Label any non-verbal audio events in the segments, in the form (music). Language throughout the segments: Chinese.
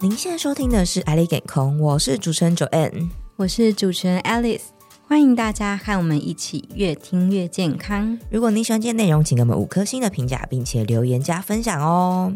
您现在收听的是《爱丽健康》，我是主持人 Joanne，我是主持人 Alice，欢迎大家和我们一起越听越健康。如果您喜欢今天内容，请给我们五颗星的评价，并且留言加分享哦。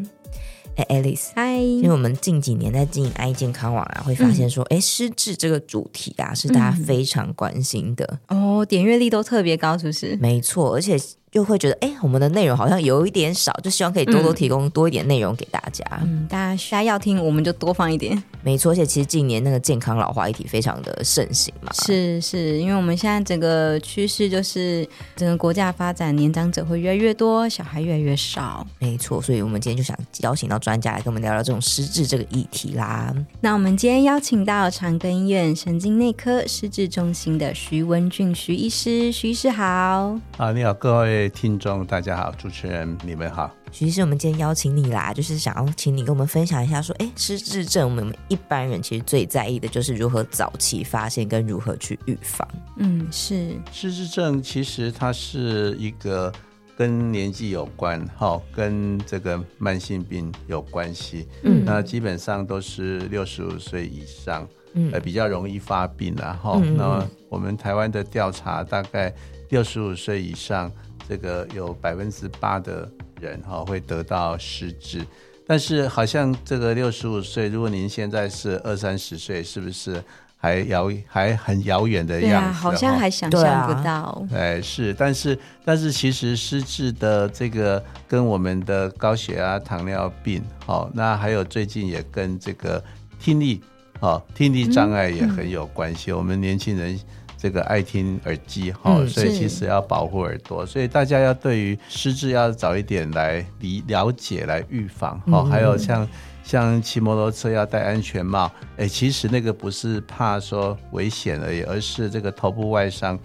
哎，Alice，嗨，因为我们近几年在经营爱健康网啊，会发现说，哎、嗯，失智这个主题啊，是大家非常关心的、嗯、哦，点阅率都特别高，是不是？没错，而且。就会觉得，哎，我们的内容好像有一点少，就希望可以多多提供多一点内容给大家。嗯，大家需要听，我们就多放一点。没错，而且其实近年那个健康老化议题非常的盛行嘛。是是，因为我们现在整个趋势就是整个国家发展，年长者会越来越多，小孩越来越少。没错，所以我们今天就想邀请到专家来跟我们聊聊这种失智这个议题啦。那我们今天邀请到长庚医院神经内科失智中心的徐文俊徐医师，徐医师好。啊，你好，各位。听众大家好，主持人你们好，徐医师，我们今天邀请你啦，就是想要请你跟我们分享一下，说，哎，失智症，我们一般人其实最在意的就是如何早期发现跟如何去预防。嗯，是失智症，其实它是一个跟年纪有关，哈，跟这个慢性病有关系。嗯，那基本上都是六十五岁以上，嗯，呃，比较容易发病然后，嗯，那我们台湾的调查大概六十五岁以上。这个有百分之八的人哈会得到失智，但是好像这个六十五岁，如果您现在是二三十岁，是不是还遥还很遥远的样子？对啊，好像还想象不到。哎，是，但是但是其实失智的这个跟我们的高血压、糖尿病，好，那还有最近也跟这个听力，哦，听力障碍也很有关系。嗯，我们年轻人。这个爱听耳机哈、嗯，所以其实要保护耳朵，所以大家要对于失智要早一点来理了解来预防哈、嗯。还有像像骑摩托车要戴安全帽，哎，其实那个不是怕说危险而已，而是这个头部外伤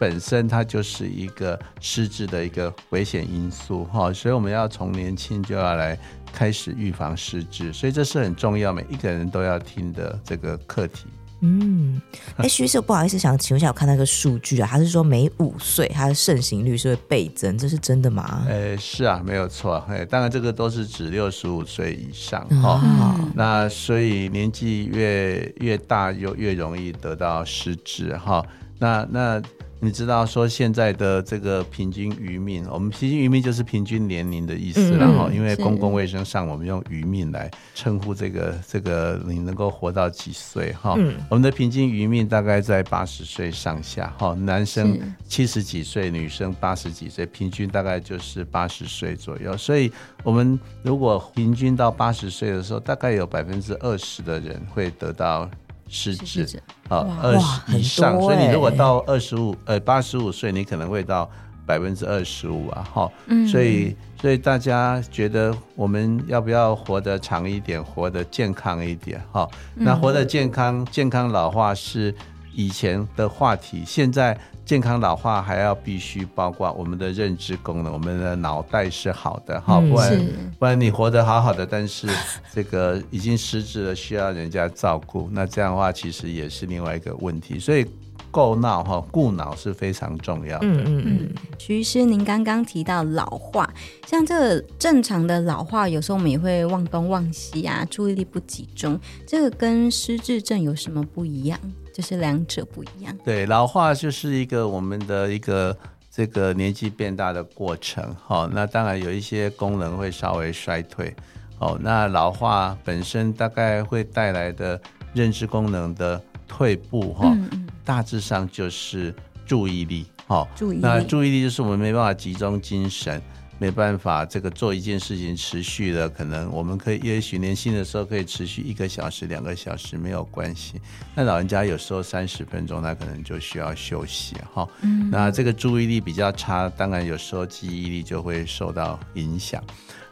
本身它就是一个失智的一个危险因素哈。所以我们要从年轻就要来开始预防失智，所以这是很重要，每一个人都要听的这个课题。嗯，哎，徐医师，不好意思，想请问一下，我看那个数据啊，他是说每五岁他的盛行率是会倍增，这是真的吗？哎，是啊，没有错，哎，当然这个都是指六十五岁以上哈、哦，那所以年纪越越大，又越容易得到失智哈、哦，那那。你知道说现在的这个平均余命，我们平均余命就是平均年龄的意思，然后因为公共卫生上我们用余命来称呼这个这个你能够活到几岁哈？我们的平均余命大概在八十岁上下哈，男生七十几岁，女生八十几岁，平均大概就是八十岁左右。所以我们如果平均到八十岁的时候，大概有百分之二十的人会得到。失智啊，二十以上，所以你如果到二十五呃八十五岁，你可能会到百分之二十五啊，哈，所以所以大家觉得我们要不要活得长一点，活得健康一点，哈，那活得健康，健康老化是以前的话题，现在。健康老化还要必须包括我们的认知功能，我们的脑袋是好的哈，不然不然你活得好好的，但是这个已经失智了，需要人家照顾，那这样的话其实也是另外一个问题。所以够脑哈，顾脑是非常重要的。嗯嗯嗯。徐医师，您刚刚提到老化，像这个正常的老化，有时候我们也会忘东忘西啊，注意力不集中，这个跟失智症有什么不一样？就是两者不一样。对，老化就是一个我们的一个这个年纪变大的过程。好，那当然有一些功能会稍微衰退。哦，那老化本身大概会带来的认知功能的退步，哈、嗯，大致上就是注意力。好，注意力。那注意力就是我们没办法集中精神。没办法，这个做一件事情持续的，可能我们可以，也许年轻的时候可以持续一个小时、两个小时没有关系。那老人家有时候三十分钟，他可能就需要休息哈。嗯。那这个注意力比较差，当然有时候记忆力就会受到影响。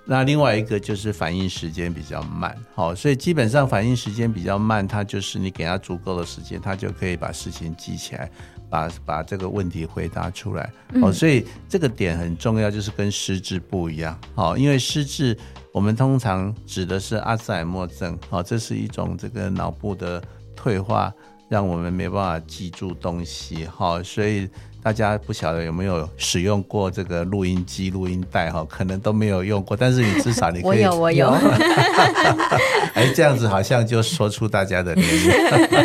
那另外一个就是反应时间比较慢，好，所以基本上反应时间比较慢，它就是你给他足够的时间，他就可以把事情记起来。把把这个问题回答出来，哦，所以这个点很重要，就是跟失智不一样，好，因为失智我们通常指的是阿兹海默症，好，这是一种这个脑部的退化，让我们没办法记住东西，好，所以。大家不晓得有没有使用过这个录音机、录音带哈，可能都没有用过。但是你至少你可以，我有，我有。(laughs) 哎，这样子好像就说出大家的年龄。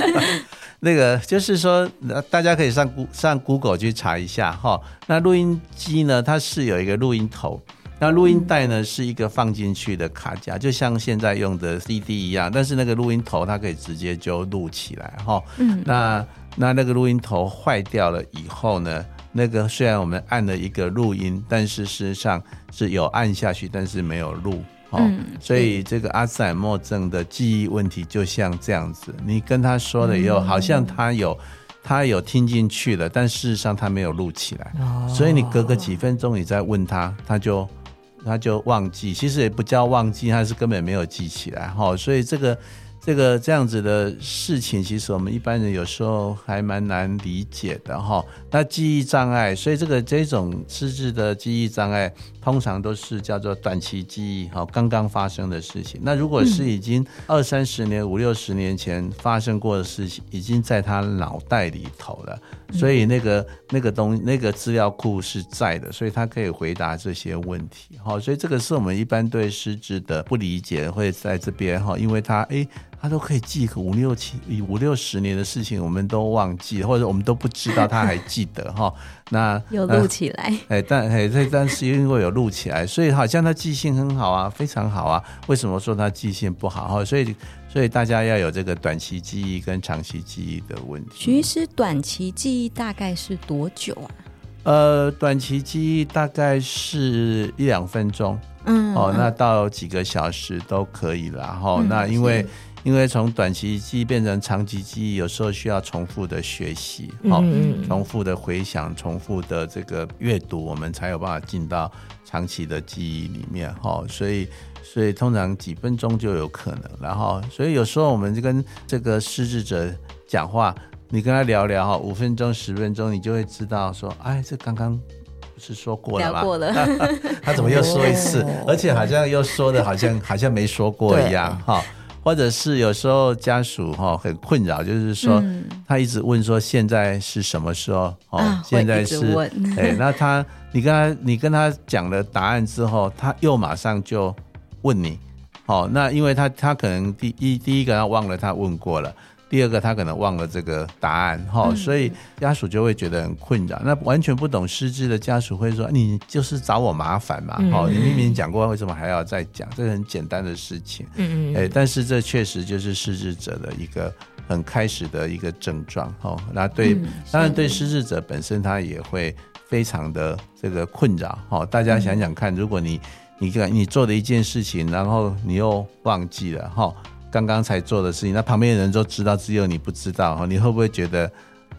(laughs) 那个就是说，大家可以上上 Google 去查一下哈。那录音机呢，它是有一个录音头。那录音带呢，是一个放进去的卡夹，就像现在用的 CD 一样，但是那个录音头它可以直接就录起来哈。嗯，那那那个录音头坏掉了以后呢，那个虽然我们按了一个录音，但是事实上是有按下去，但是没有录。嗯，所以这个阿兹海默症的记忆问题就像这样子，你跟他说了以后，好像他有。他有听进去了，但事实上他没有录起来，哦、所以你隔个几分钟你再问他，他就他就忘记，其实也不叫忘记，他是根本没有记起来哈。所以这个这个这样子的事情，其实我们一般人有时候还蛮难理解的哈。那记忆障碍，所以这个这种失智的记忆障碍。通常都是叫做短期记忆，哈，刚刚发生的事情。那如果是已经二三十年、五六十年前发生过的事情，已经在他脑袋里头了，所以那个那个东那个资料库是在的，所以他可以回答这些问题，哈。所以这个是我们一般对失智的不理解，会在这边哈，因为他哎，他都可以记个五六七五六十年的事情，我们都忘记，或者我们都不知道他还记得哈。(laughs) 那有录起来，哎、呃，但哎，这但是因为有录起来，所以好像他记性很好啊，非常好啊。为什么说他记性不好？哈，所以所以大家要有这个短期记忆跟长期记忆的问题。其实短期记忆大概是多久啊？呃，短期记忆大概是一两分钟，嗯，哦，那到几个小时都可以了。哈、嗯，那因为。因为从短期记忆变成长期记忆，有时候需要重复的学习，好、嗯，重复的回想，重复的这个阅读，我们才有办法进到长期的记忆里面，哈，所以，所以通常几分钟就有可能，然后，所以有时候我们就跟这个失智者讲话，你跟他聊聊哈，五分钟、十分钟，你就会知道说，哎，这刚刚不是说过了吗？聊过了，(laughs) 他怎么又说一次？而且好像又说的好像好像没说过一样，哈。或者是有时候家属哈很困扰，就是说他一直问说现在是什么时候哦，现在是 (laughs) 哎，那他你跟他你跟他讲了答案之后，他又马上就问你，哦，那因为他他可能第一第一个他忘了他问过了。第二个，他可能忘了这个答案，哈、嗯，所以家属就会觉得很困扰。那完全不懂失智的家属会说：“你就是找我麻烦嘛，哦、嗯，你明明讲过，为什么还要再讲？这个很简单的事情，嗯嗯，哎，但是这确实就是失智者的一个很开始的一个症状，哈。那对，嗯、当然对失智者本身，他也会非常的这个困扰，哈。大家想想看，如果你你你做的一件事情，然后你又忘记了，哈。刚刚才做的事情，那旁边的人都知道，只有你不知道，你会不会觉得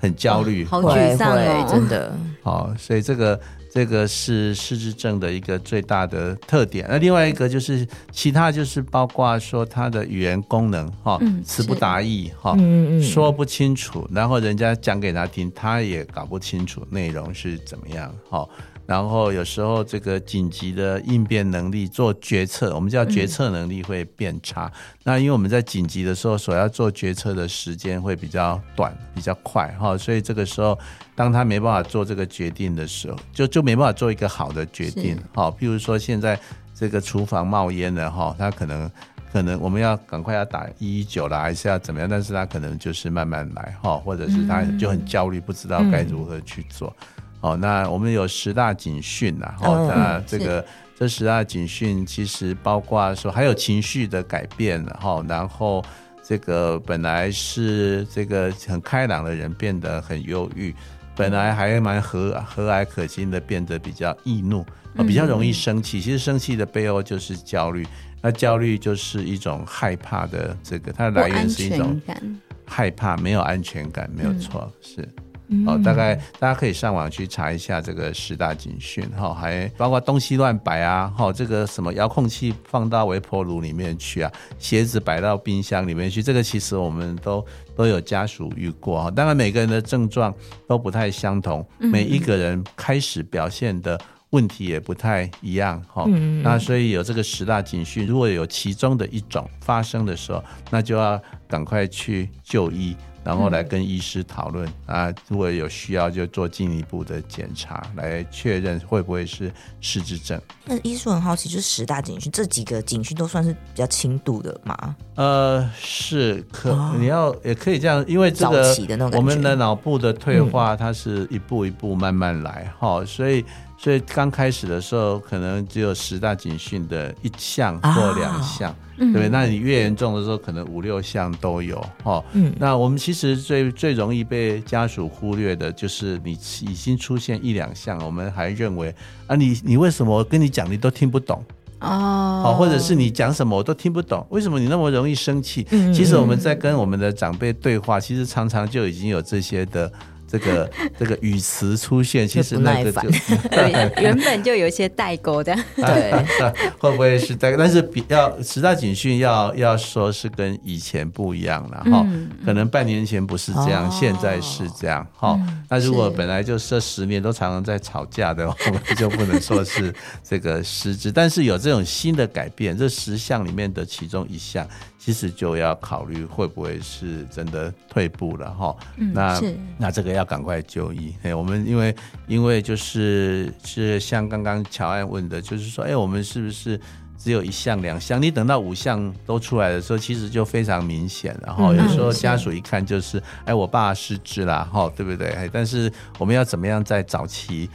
很焦虑？好沮丧哦，真的。好，所以这个这个是失智症的一个最大的特点。那另外一个就是其他，就是包括说他的语言功能，哈，词不达意，哈，说不清楚，然后人家讲给他听，他也搞不清楚内容是怎么样，哈。然后有时候这个紧急的应变能力、做决策，我们叫决策能力会变差。嗯、那因为我们在紧急的时候所要做决策的时间会比较短、比较快哈，所以这个时候当他没办法做这个决定的时候，就就没办法做一个好的决定哈。譬如说现在这个厨房冒烟了哈，他可能可能我们要赶快要打一一九了，还是要怎么样？但是他可能就是慢慢来哈，或者是他就很焦虑，不知道该如何去做。嗯哦，那我们有十大警讯呐，哦，那这个这十大警讯其实包括说还有情绪的改变，哈，然后这个本来是这个很开朗的人变得很忧郁，本来还蛮和和蔼可亲的变得比较易怒，比较容易生气。其实生气的背后就是焦虑，那焦虑就是一种害怕的这个，它的来源是一种害怕，没有安全感，没有错，是。哦，大概大家可以上网去查一下这个十大警讯，哈，还包括东西乱摆啊，哈，这个什么遥控器放到微波炉里面去啊，鞋子摆到冰箱里面去，这个其实我们都都有家属遇过哈。当然每个人的症状都不太相同，每一个人开始表现的问题也不太一样，哈。那所以有这个十大警讯，如果有其中的一种发生的时候，那就要赶快去就医。然后来跟医师讨论、嗯、啊，如果有需要就做进一步的检查，来确认会不会是失智症。那医师很好奇，就是十大警讯，这几个警讯都算是比较轻度的吗？呃，是可、哦、你要也可以这样，因为这个我们的脑部的退化，它是一步一步慢慢来哈、嗯，所以所以刚开始的时候可能只有十大警讯的一项或两项。哦对不对？那你越严重的时候，可能五六项都有哦。嗯，那我们其实最最容易被家属忽略的，就是你已经出现一两项，我们还认为啊，你你为什么我跟你讲你都听不懂哦？或者是你讲什么我都听不懂，为什么你那么容易生气？嗯，其实我们在跟我们的长辈对话，其实常常就已经有这些的。这个 (laughs) 这个语词出现，其实那个就 (laughs) 对，原本就有一些代沟的，(laughs) 对，会不会是代沟？但是比要十大警讯要要说是跟以前不一样了哈、嗯，可能半年前不是这样，哦、现在是这样哈、嗯。那如果本来就这十年都常常在吵架的，我们就不能说是这个失职，但是有这种新的改变，这十项里面的其中一项。其实就要考虑会不会是真的退步了哈、嗯，那那这个要赶快就医。哎，我们因为因为就是是像刚刚乔安问的，就是说，哎，我们是不是只有一项两项？你等到五项都出来的时候，其实就非常明显。然后有时候家属一看就是，哎，我爸失智了哈，对不对？但是我们要怎么样在早期？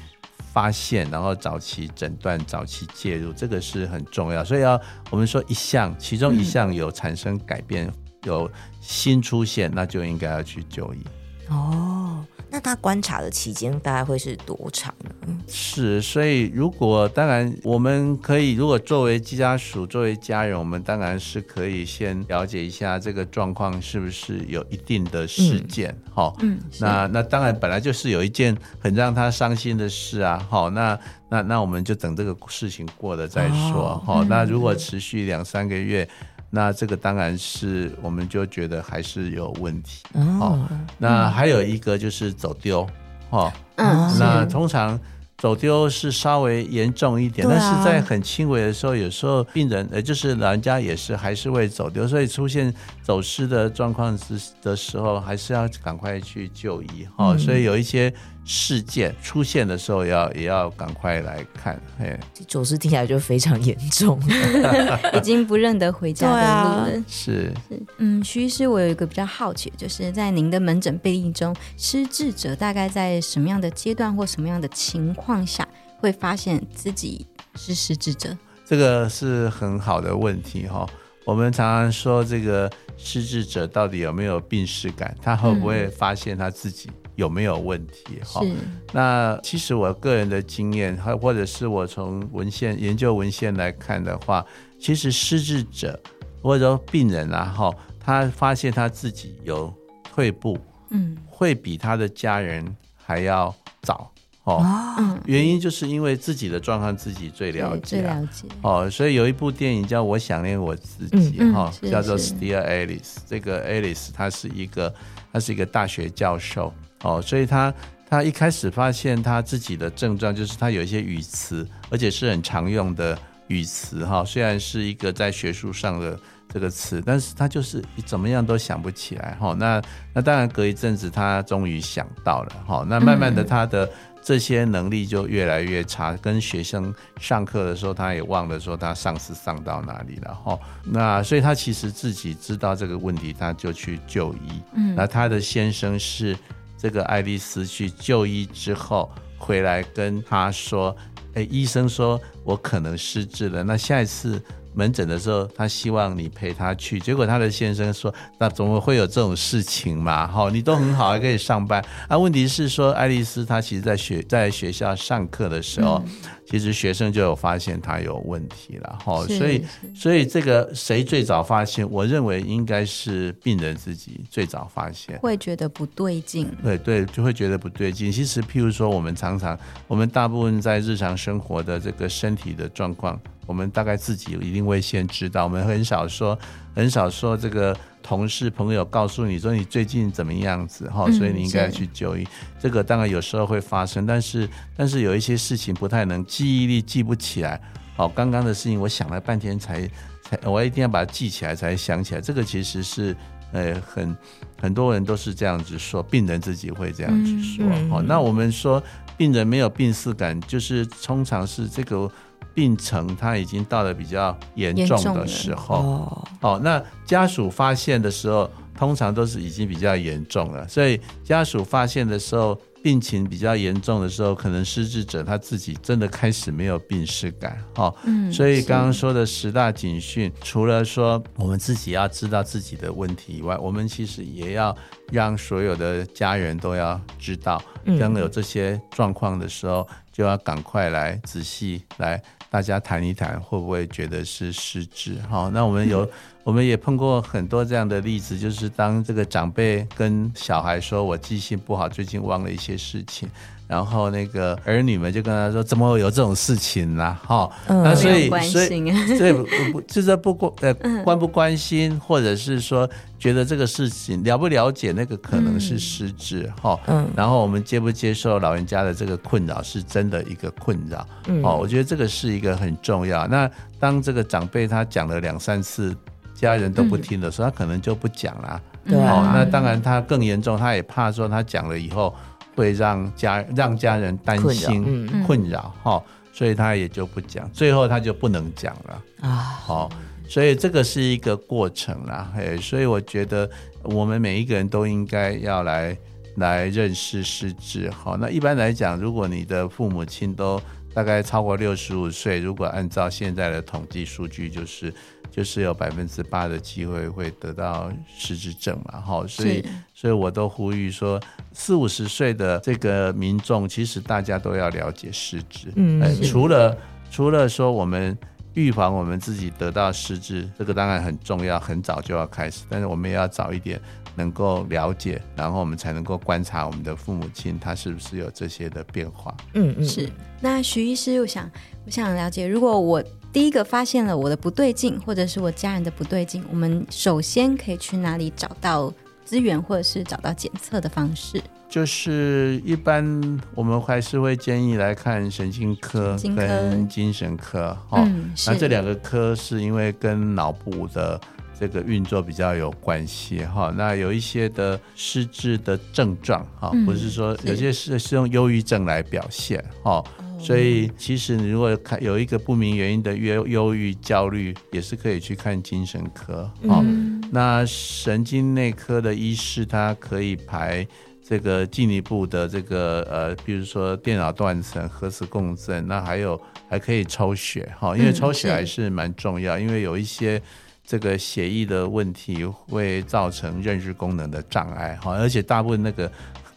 发现，然后早期诊断、早期介入，这个是很重要。所以要我们说一项，其中一项有产生改变，有新出现，那就应该要去就医。哦。那他观察的期间大概会是多长呢？是，所以如果当然我们可以，如果作为家属、作为家人，我们当然是可以先了解一下这个状况是不是有一定的事件，哈、嗯。嗯，那那当然本来就是有一件很让他伤心的事啊，好，那那那我们就等这个事情过了再说，好、哦。那如果持续两三个月。那这个当然是，我们就觉得还是有问题。哦，那还有一个就是走丢，哦，嗯，那通常走丢是稍微严重一点，但是在很轻微的时候，有时候病人呃就是老人家也是还是会走丢，所以出现走失的状况之的时候，还是要赶快去就医。哦，所以有一些。事件出现的时候要，要也要赶快来看。哎，走失听起来就非常严重，(laughs) 已经不认得回家的路了。啊、是是，嗯，徐医师，我有一个比较好奇，就是在您的门诊病例中，失智者大概在什么样的阶段或什么样的情况下会发现自己是失智者？这个是很好的问题哈。我们常常说，这个失智者到底有没有病识感？他会不会发现他自己？有没有问题？哈，那其实我个人的经验，或者是我从文献研究文献来看的话，其实失智者或者说病人啊，哈，他发现他自己有退步，嗯，会比他的家人还要早，哦，原因就是因为自己的状况自己最了解，最了解，哦，所以有一部电影叫《我想念我自己》，哈，叫做 Still Alice，这个 Alice 他是一个，他是一个大学教授。哦，所以他他一开始发现他自己的症状就是他有一些语词，而且是很常用的语词哈。虽然是一个在学术上的这个词，但是他就是怎么样都想不起来哈。那那当然隔一阵子他终于想到了哈。那慢慢的他的这些能力就越来越差，跟学生上课的时候他也忘了说他上次上到哪里了哈。那所以他其实自己知道这个问题，他就去就医。嗯，那他的先生是。这个爱丽丝去就医之后回来跟他说：“哎，医生说我可能失智了。那下一次门诊的时候，他希望你陪他去。结果他的先生说：‘那怎么会有这种事情嘛？哈，你都很好，还可以上班。’啊，问题是说，爱丽丝她其实在学在学校上课的时候。嗯”其实学生就有发现她有问题了，哈，所以所以这个谁最早发现？我认为应该是病人自己最早发现，会觉得不对劲，对对，就会觉得不对劲。其实，譬如说，我们常常，我们大部分在日常生活的这个身体的状况，我们大概自己一定会先知道，我们很少说，很少说这个。同事朋友告诉你说，你最近怎么样子哈，所以你应该去就医。这个当然有时候会发生，但是但是有一些事情不太能记忆力记不起来。好，刚刚的事情我想了半天才才，我一定要把它记起来才想起来。这个其实是呃，很很多人都是这样子说，病人自己会这样子说。好、嗯嗯哦，那我们说病人没有病识感，就是通常是这个病程他已经到了比较严重的时候。哦，哦，那家属发现的时候，通常都是已经比较严重了，所以家属发现的时候。病情比较严重的时候，可能失智者他自己真的开始没有病识感，哈，嗯，所以刚刚说的十大警讯，除了说我们自己要知道自己的问题以外，我们其实也要让所有的家人都要知道，当有这些状况的时候，就要赶快来仔细来大家谈一谈，会不会觉得是失职？好，那我们有。我们也碰过很多这样的例子，就是当这个长辈跟小孩说：“我记性不好，最近忘了一些事情。”然后那个儿女们就跟他说：“怎么会有这种事情呢？”哈，那所以所以所以不就是不关呃关不关心，或者是说觉得这个事情了不了解那个可能是失智哈。嗯。然后我们接不接受老人家的这个困扰是真的一个困扰。嗯。哦，我觉得这个是一个很重要。那当这个长辈他讲了两三次。家人都不听的时候，他可能就不讲了。对、啊，哦，那当然他更严重，他也怕说他讲了以后会让家让家人担心困扰，哈、所以他也就不讲，最后他就不能讲了啊。好、哦，所以这个是一个过程啦，嘿，所以我觉得我们每一个人都应该要来来认识失智。好、哦，那一般来讲，如果你的父母亲都大概超过六十五岁，如果按照现在的统计数据，就是。就是有百分之八的机会会得到失智症嘛，哈，所以所以我都呼吁说，四五十岁的这个民众，其实大家都要了解失智，嗯，除了除了说我们预防我们自己得到失智，这个当然很重要，很早就要开始，但是我们也要早一点能够了解，然后我们才能够观察我们的父母亲他是不是有这些的变化，嗯嗯，是。那徐医师，我想我想了解，如果我第一个发现了我的不对劲，或者是我家人的不对劲，我们首先可以去哪里找到资源，或者是找到检测的方式？就是一般我们还是会建议来看神经科跟精神科，哈、嗯，那这两个科是因为跟脑部的这个运作比较有关系，哈。那有一些的失智的症状，哈，不是说有些是是用忧郁症来表现，哈。所以，其实你如果看有一个不明原因的忧忧郁、焦虑，也是可以去看精神科。好，嗯、那神经内科的医师，他可以排这个进一步的这个呃，比如说电脑断层、核磁共振，那还有还可以抽血哈，因为抽血还是蛮重要，嗯、因为有一些这个血液的问题会造成认知功能的障碍哈，而且大部分那个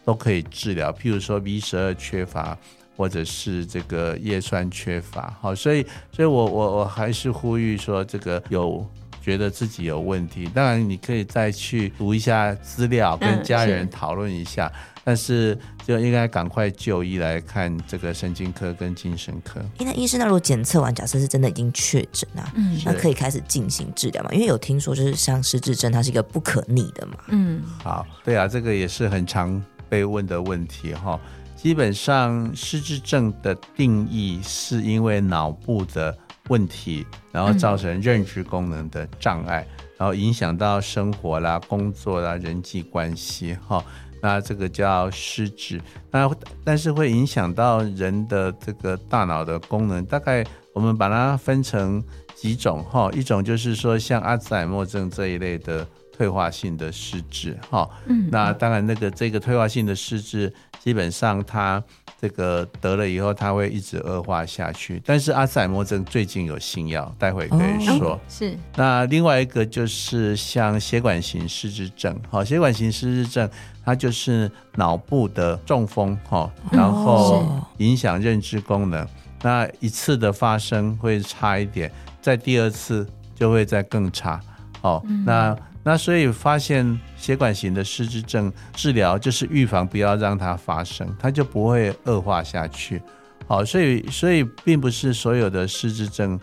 都可以治疗，譬如说 B 十二缺乏。或者是这个叶酸缺乏，好，所以，所以我我我还是呼吁说，这个有觉得自己有问题，当然你可以再去读一下资料，跟家人讨论一下，嗯、是，但是就应该赶快就医来看这个神经科跟精神科。那医生，那如果检测完，假设是真的已经确诊了，嗯，那可以开始进行治疗嘛？因为有听说，就是像失智症，它是一个不可逆的嘛。嗯，好，对啊，这个也是很常被问的问题哈。基本上，失智症的定义是因为脑部的问题，然后造成认知功能的障碍，然后影响到生活啦、工作啦、人际关系，哈，那这个叫失智。那但是会影响到人的这个大脑的功能，大概我们把它分成几种，哈，一种就是说像阿兹海默症这一类的。退化性的失智，哈，嗯，那当然，那个这个退化性的失智，基本上它这个得了以后，它会一直恶化下去。但是阿兹海默症最近有新药，待会可以说。哦、是。那另外一个就是像血管型失智症，好，血管型失智症，它就是脑部的中风，哈，然后影响认知功能。那一次的发生会差一点，在第二次就会再更差，哦，嗯、那。那所以发现血管型的失智症治疗就是预防，不要让它发生，它就不会恶化下去。好，所以所以并不是所有的失智症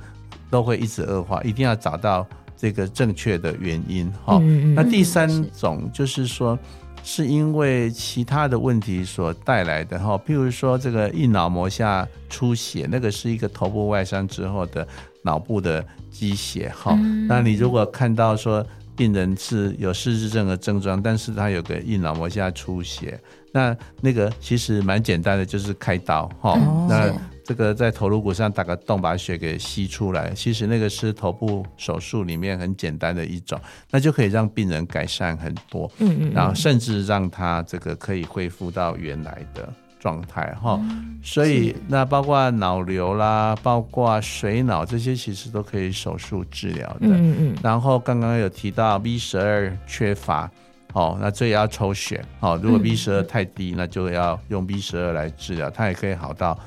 都会一直恶化，一定要找到这个正确的原因。好，那第三种就是说，是因为其他的问题所带来的哈，譬如说这个硬脑膜下出血，那个是一个头部外伤之后的脑部的积血。哈，那你如果看到说。病人是有失智症的症状，但是他有个硬脑膜下出血，那那个其实蛮简单的，就是开刀哈。哦、那这个在头颅骨上打个洞，把血给吸出来，其实那个是头部手术里面很简单的一种，那就可以让病人改善很多。嗯嗯，然后甚至让他这个可以恢复到原来的状态哈。所以那包括脑瘤啦，包括水脑这些，其实都可以手术治疗的。嗯嗯。然后刚刚有提到 B 十二缺乏，哦，那这也要抽血。哦，如果 B 十二太低，那就要用 B 十二来治疗，它也可以好到。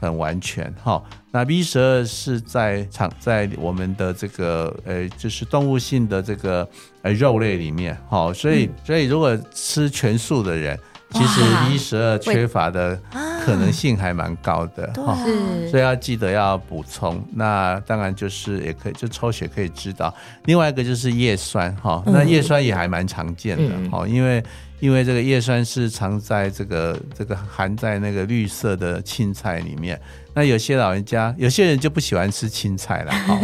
很完全哈，那 B 十二是在场在我们的这个呃，就是动物性的这个呃肉类里面哈，所以所以如果吃全素的人，其实一十二缺乏的可能性还蛮高的哈，所以要记得要补充。那当然就是也可以就抽血可以知道。另外一个就是叶酸哈，那叶酸也还蛮常见的哈，因为。因为这个叶酸是藏在这个这个含在那个绿色的青菜里面。那有些老人家，有些人就不喜欢吃青菜了 (laughs) 哈。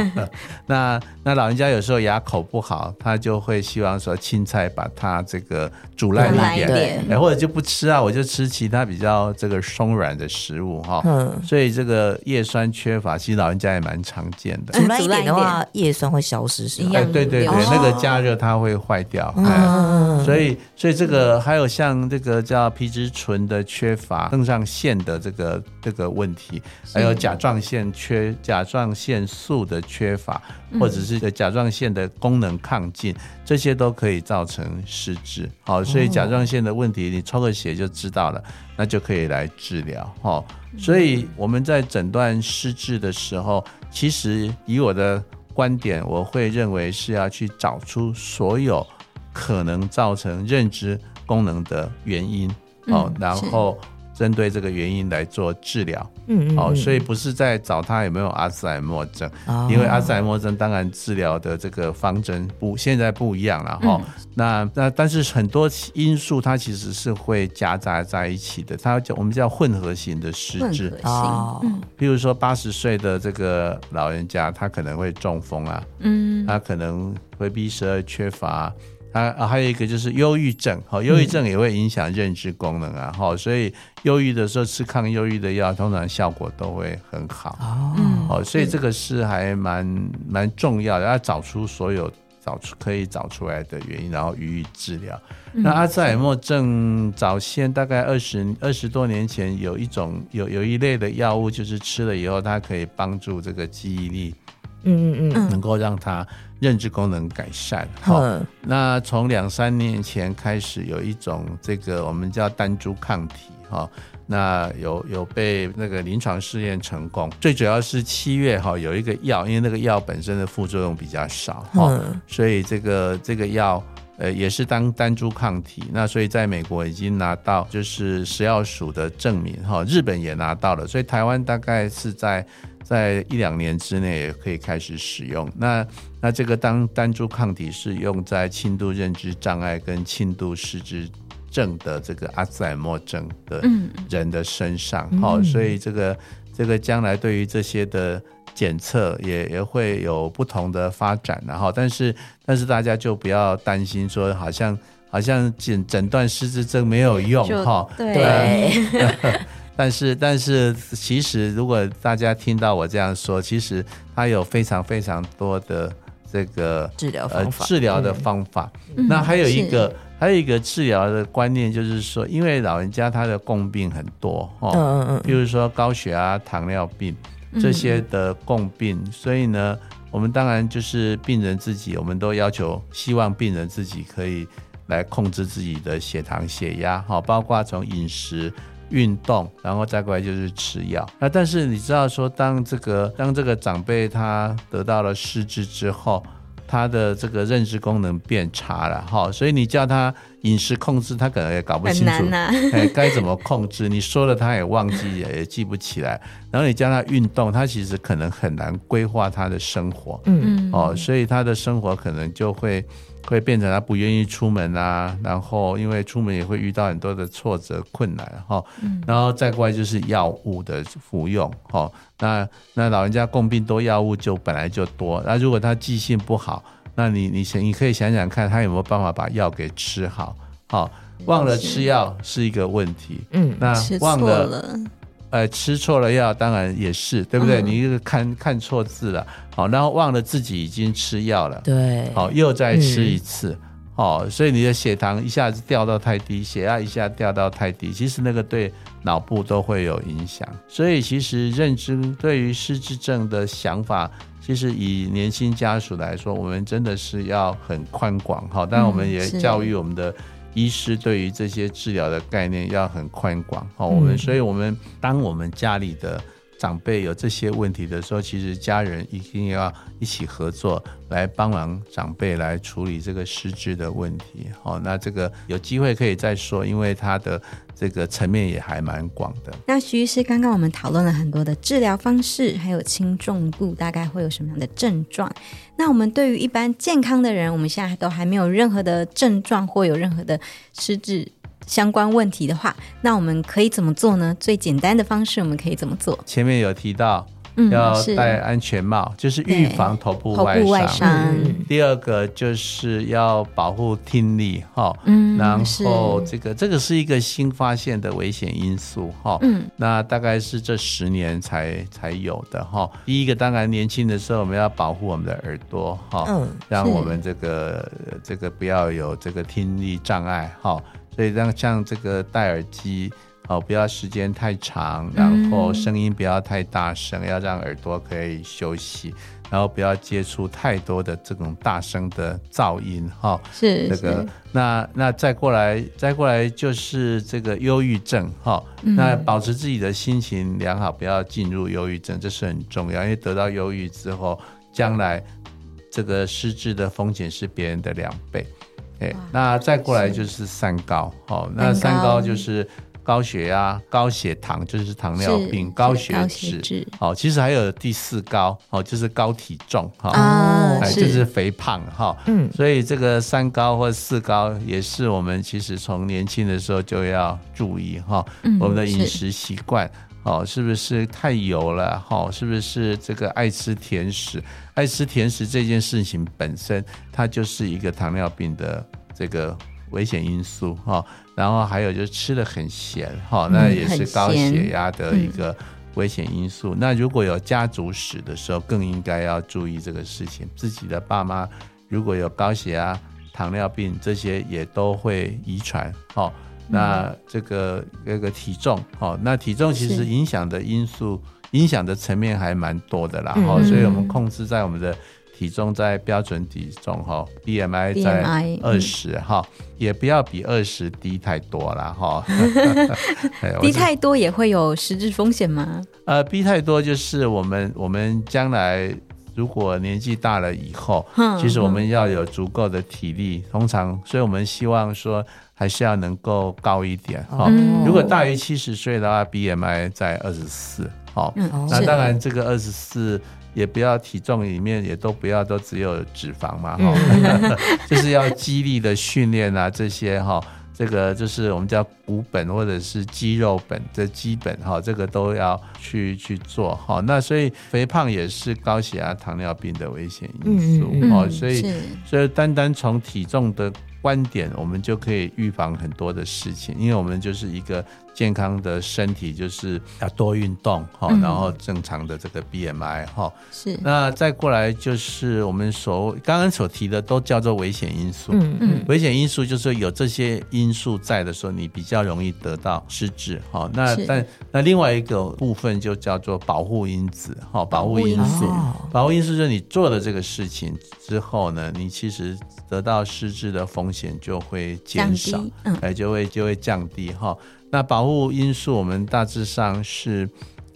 那那老人家有时候牙口不好，他就会希望说青菜把它这个煮烂一点，对，或者就不吃啊，我就吃其他比较这个松软的食物哈。嗯。所以这个叶酸缺乏，其实老人家也蛮常见的。煮烂一点的话，叶酸会消失是吗？哎，对对对，那个加热它会坏掉。嗯。所以所以这个还有像这个叫皮质醇的缺乏，肾上腺的这个这个问题。还有甲状腺缺甲状腺素的缺乏，或者是甲状腺的功能亢进，这些都可以造成失智。好，所以甲状腺的问题，你抽个血就知道了，那就可以来治疗。哈，所以我们在诊断失智的时候，其实以我的观点，我会认为是要去找出所有可能造成认知功能的原因。好，然后。针对这个原因来做治疗，嗯，嗯，嗯，哦，所以不是在找他有没有阿兹海默症，哦、因为阿兹海默症当然治疗的这个方针不现在不一样了哈、嗯。那那但是很多因素它其实是会夹杂在一起的，它叫我们叫混合型的失智，哦，比如说八十岁的这个老人家，他可能会中风啊，嗯，他可能会 B 十二缺乏。啊啊，还有一个就是忧郁症，好，忧郁症也会影响认知功能啊，好，所以忧郁的时候吃抗忧郁的药，通常效果都会很好。哦，好，所以这个是还蛮蛮重要的，要找出所有找出可以找出来的原因，然后予以治疗。那阿兹海默症早先大概二十二十多年前，有一种有有一类的药物，就是吃了以后，它可以帮助这个记忆力。嗯嗯嗯，能够让他认知功能改善。好，那从两三年前开始，有一种这个我们叫单株抗体，哈，那有有被那个临床试验成功。最主要是七月哈有一个药，因为那个药本身的副作用比较少，哈，所以这个这个药呃也是当单株抗体。那所以在美国已经拿到就是食药署的证明，哈，日本也拿到了，所以台湾大概是在。在一两年之内也可以开始使用。那那这个当单株抗体是用在轻度认知障碍跟轻度失智症的这个阿兹海默症的人的身上，好、嗯，所以这个这个将来对于这些的检测也也会有不同的发展，然后但是但是大家就不要担心说好像好像诊诊断失智症没有用哈，对。对 (laughs) 但是，但是，其实如果大家听到我这样说，其实它有非常非常多的这个治疗方法，呃、治疗的方法。嗯、那还有一个，是。还有一个治疗的观念，就是说，因为老人家他的共病很多，哦，嗯嗯嗯，比如说高血压、糖尿病这些的共病，嗯、所以呢，我们当然就是病人自己，我们都要求希望病人自己可以来控制自己的血糖、血压，哈，包括从饮食。运动，然后再过来就是吃药。那但是你知道说，当这个当这个长辈他得到了失智之后，他的这个认知功能变差了哈，所以你叫他饮食控制，他可能也搞不清楚，哎，该怎么控制？你说了他也忘记，也记不起来。然后你叫他运动，他其实可能很难规划他的生活，嗯嗯，哦，所以他的生活可能就会。会变成他不愿意出门啊，然后因为出门也会遇到很多的挫折困难哈，然后再过来就是药物的服用哈，那那老人家共病多药物就本来就多，那如果他记性不好，那你你想你可以想想看，他有没有办法把药给吃好？好，忘了吃药是一个问题。嗯，那忘了，了呃，吃错了药当然也是，对不对？嗯、你看看错字了，好，然后忘了自己已经吃药了，对，好，又再吃一次。嗯哦，所以你的血糖一下子掉到太低，血压一下掉到太低，其实那个对脑部都会有影响。所以其实认知对于失智症的想法，其实以年轻家属来说，我们真的是要很宽广哈。当然，我们也教育我们的医师对于这些治疗的概念要很宽广。好，我们所以我们当我们家里的。长辈有这些问题的时候，其实家人一定要一起合作来帮忙长辈来处理这个失智的问题。好，那这个有机会可以再说，因为他的这个层面也还蛮广的。那徐医师，刚刚我们讨论了很多的治疗方式，还有轻重度大概会有什么样的症状。那我们对于一般健康的人，我们现在都还没有任何的症状或有任何的失智相关问题的话，那我们可以怎么做呢？最简单的方式，我们可以怎么做？前面有提到，要戴安全帽，嗯、是就是预防头部外伤。外伤。嗯、第二个就是要保护听力，哈，嗯，然后这个这个是一个新发现的危险因素，哈，嗯，那大概是这十年才才有的，哈。第一个当然年轻的时候我们要保护我们的耳朵，哈，嗯，让我们这个这个不要有这个听力障碍，哈。所以让像这个戴耳机哦，不要时间太长，然后声音不要太大声，嗯、要让耳朵可以休息，然后不要接触太多的这种大声的噪音哈。是这个，那那再过来再过来就是这个忧郁症哈。嗯、那保持自己的心情良好，不要进入忧郁症，这是很重要，因为得到忧郁之后，将来这个失智的风险是别人的两倍。哎，那再过来就是三高，好，那三高就是高血压、高血糖，就是糖尿病、高血脂，好，其实还有第四高，哦，就是高体重，哈，哎，就是肥胖，哈，嗯，所以这个三高或四高也是我们其实从年轻的时候就要注意，哈，我们的饮食习惯，哦，是不是太油了，哈，是不是这个爱吃甜食？爱吃甜食这件事情本身，它就是一个糖尿病的这个危险因素哈。然后还有就是吃的很咸哈，那也是高血压的一个危险因素。嗯、那如果有家族史的时候，更应该要注意这个事情。自己的爸妈如果有高血压、糖尿病这些，也都会遗传哈。那这个那个体重哈，那体重其实影响的因素。影响的层面还蛮多的啦，哈、嗯，所以我们控制在我们的体重在标准体重哈，BMI 在二十哈，也不要比二十低太多啦哈。(laughs) 低太多也会有实质风险吗？呃，低太多就是我们我们将来如果年纪大了以后，嗯、其实我们要有足够的体力，通常，所以我们希望说还是要能够高一点哈。嗯、如果大于七十岁的话，BMI 在二十四。好，嗯、那当然这个二十四也不要体重里面也都不要都只有脂肪嘛，哈、嗯，(laughs) 就是要肌力的训练啊，这些哈，这个就是我们叫骨本或者是肌肉本的基本哈，这个都要去去做哈。那所以肥胖也是高血压、糖尿病的危险因素哦，嗯嗯、所以所以单单从体重的观点，我们就可以预防很多的事情，因为我们就是一个。健康的身体就是要多运动哈，嗯、然后正常的这个 BMI 哈，是。那再过来就是我们所刚刚所提的都叫做危险因素，嗯嗯，危险因素就是有这些因素在的时候，你比较容易得到失智哈。那但那另外一个部分就叫做保护因子哈，保护因素，保护因素就是你做了这个事情之后呢，你其实得到失智的风险就会减少，哎、嗯，就会就会降低哈。那保护因素，我们大致上是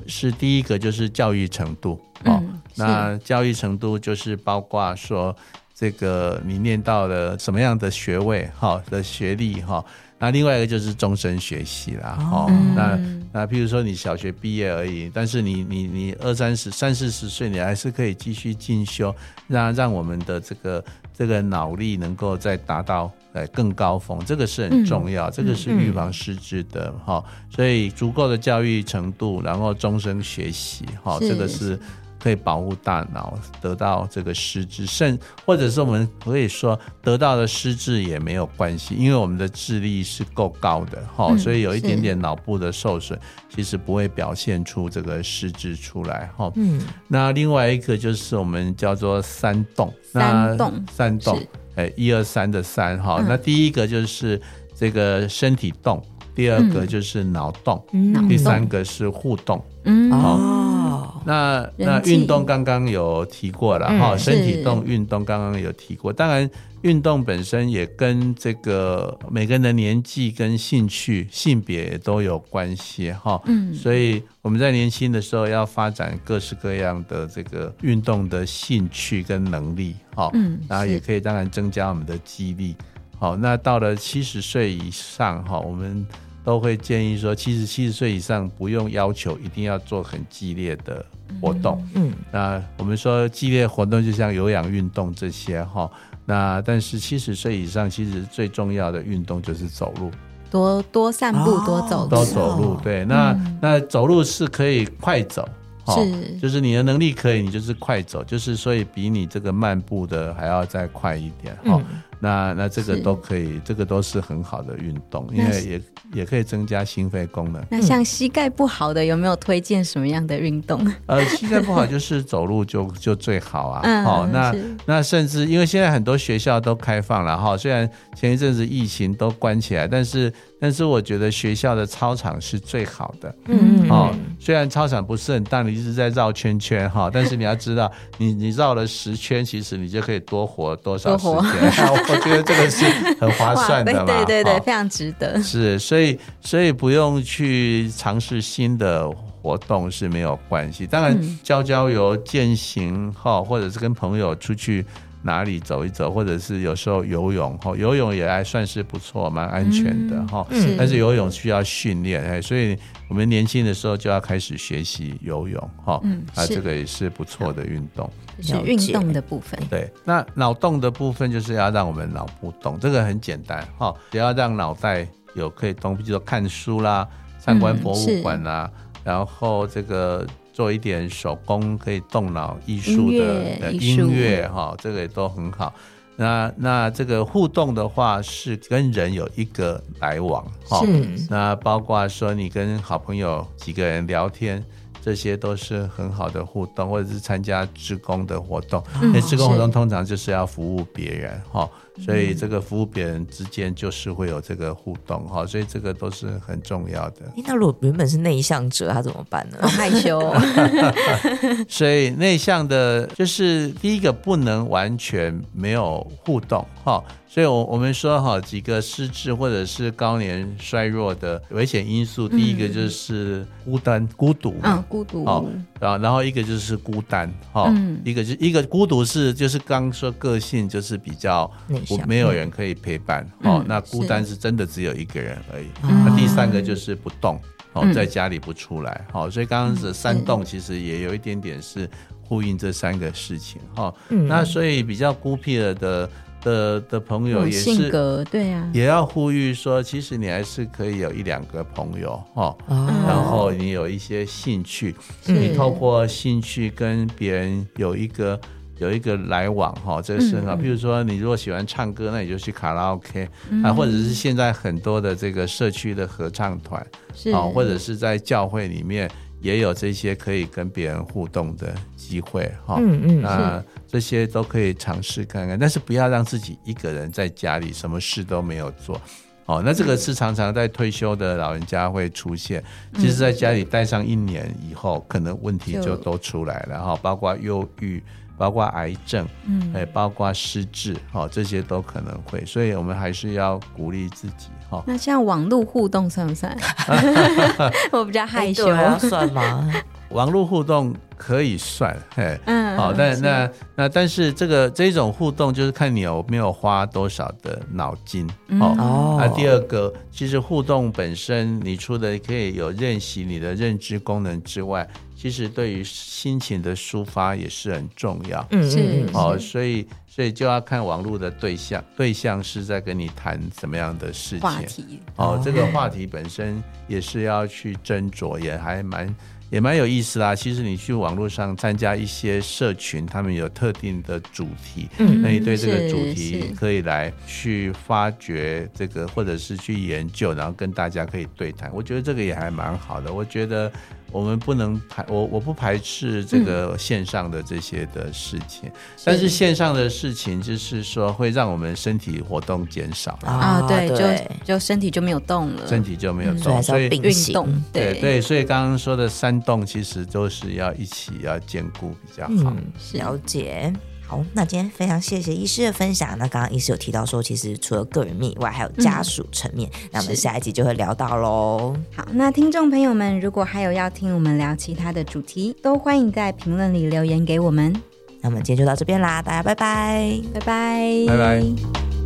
是第一个就是教育程度哦。嗯、那教育程度就是包括说，这个你念到了什么样的学位哈的学历哈。那另外一个就是终身学习啦哦。那那譬如说你小学毕业而已，但是你你你二三十三四十岁，你还是可以继续进修，让让我们的这个这个脑力能够再达到呃。更高峰，这个是很重要，嗯、这个是预防失智的哈。所以足够的教育程度，然后终身学习哈，是这个是可以保护大脑得到这个失智，甚或者是我们可以说得到的失智也没有关系，因为我们的智力是够高的哈，嗯、所以有一点点脑部的受损，其实不会表现出这个失智出来哈。嗯，那另外一个就是我们叫做三动，三动，三动，哎，一二三的三哈。那第一个就是这个身体动。第二个就是脑动，嗯、第三个是互动。嗯，哦，那那运动刚刚有提过了哈，嗯、身体动运动刚刚有提过。当然，运动本身也跟这个每个人的年纪跟兴趣、性别都有关系哈。嗯，所以我们在年轻的时候要发展各式各样的这个运动的兴趣跟能力哈。嗯，然后也可以当然增加我们的肌力。好，那到了七十岁以上哈，我们。都会建议说，七十七十岁以上不用要求一定要做很激烈的活动。嗯，那我们说激烈活动就像有氧运动这些哈。那但是七十岁以上，其实最重要的运动就是走路，多多散步，哦、多走路，多走路。对，那、嗯、那走路是可以快走，是，就是你的能力可以，你就是快走，就是所以比你这个漫步的还要再快一点哈。嗯那那这个都可以，这个都是很好的运动，因为也也可以增加心肺功能。那像膝盖不好的，有没有推荐什么样的运动？(laughs) 呃，膝盖不好就是走路就就最好啊。(laughs) 嗯、哦，那那甚至因为现在很多学校都开放了哈，虽然前一阵子疫情都关起来，但是但是我觉得学校的操场是最好的。嗯嗯。哦，虽然操场不是很大，你一直在绕圈圈哈，(laughs) 但是你要知道，你你绕了十圈，其实你就可以多活多少时间。(laughs) (laughs) 我觉得这个是很划算的嘛，对对对，非常值得。是，所以所以不用去尝试新的活动是没有关系。当然，交交游、践行哈，或者是跟朋友出去。哪里走一走，或者是有时候游泳哈，游泳也还算是不错，蛮安全的哈。嗯、但是游泳需要训练哎，所以我们年轻的时候就要开始学习游泳哈。嗯，啊，这个也是不错的运动。是运动的部分。对，那脑动的部分就是要让我们脑部动，这个很简单哈，只要让脑袋有可以动，比如说看书啦、参观博物馆啦，嗯、然后这个。做一点手工可以动脑艺术的音乐哈，这个也都很好。那那这个互动的话，是跟人有一个来往哈。是那包括说你跟好朋友几个人聊天。这些都是很好的互动，或者是参加志工的活动。那志、嗯、工活动通常就是要服务别人哈，是所以这个服务别人之间就是会有这个互动哈，所以这个都是很重要的。那如果原本是内向者，他怎么办呢？害羞。(laughs) (laughs) 所以内向的，就是第一个不能完全没有互动哈。所以，我我们说哈，几个失智或者是高年衰弱的危险因素，第一个就是孤单、孤独，嗯，孤独，哦，然后然后一个就是孤单，哈，一个就一个孤独是就是刚说个性就是比较没有人可以陪伴，哦，那孤单是真的只有一个人而已。那第三个就是不动，哦，在家里不出来，好，所以刚刚这三动其实也有一点点是呼应这三个事情，哈，那所以比较孤僻了的。的的朋友也是，性格对呀，也要呼吁说，其实你还是可以有一两个朋友哈，然后你有一些兴趣，你透过兴趣跟别人有一个有一个来往哈，这是很好。比如说，你如果喜欢唱歌，那你就去卡拉 OK 啊，或者是现在很多的这个社区的合唱团，啊，或者是在教会里面。也有这些可以跟别人互动的机会哈，嗯嗯，那这些都可以尝试看看，但是不要让自己一个人在家里什么事都没有做，哦，那这个是常常在退休的老人家会出现，其实在家里待上一年以后，可能问题就都出来了哈，包括忧郁。包括癌症，嗯，哎，包括失智，哈，这些都可能会，所以我们还是要鼓励自己，哈。那像网络互动算不算？(laughs) 我比较害羞，要算吗？(laughs) 网络互动可以算，嘿，嗯，好，但那那但是这个这种互动就是看你有没有花多少的脑筋，哦，那第二个，其实互动本身，你除了可以有练习你的认知功能之外。其实对于心情的抒发也是很重要，嗯，是，哦，所以所以就要看网络的对象，对象是在跟你谈什么样的事情，话题，哦，这个话题本身也是要去斟酌，也还蛮也蛮有意思啦。其实你去网络上参加一些社群，他们有特定的主题，嗯，那你对这个主题可以来去发掘这个，或者是去研究，然后跟大家可以对谈。我觉得这个也还蛮好的。我觉得。我们不能排我，我不排斥这个线上的这些的事情，嗯、但是线上的事情就是说会让我们身体活动减少啊，对，就就身体就没有动了，身体就没有动，所以运动，对对，所以刚刚说的三动其实都是要一起要兼顾比较好，嗯、了解。好，那今天非常谢谢医师的分享。那刚刚医师有提到说，其实除了个人面以外，还有家属层面。嗯、那我们下一集就会聊到喽。好，那听众朋友们，如果还有要听我们聊其他的主题，都欢迎在评论里留言给我们。那我们今天就到这边啦，大家拜拜，拜拜，拜拜。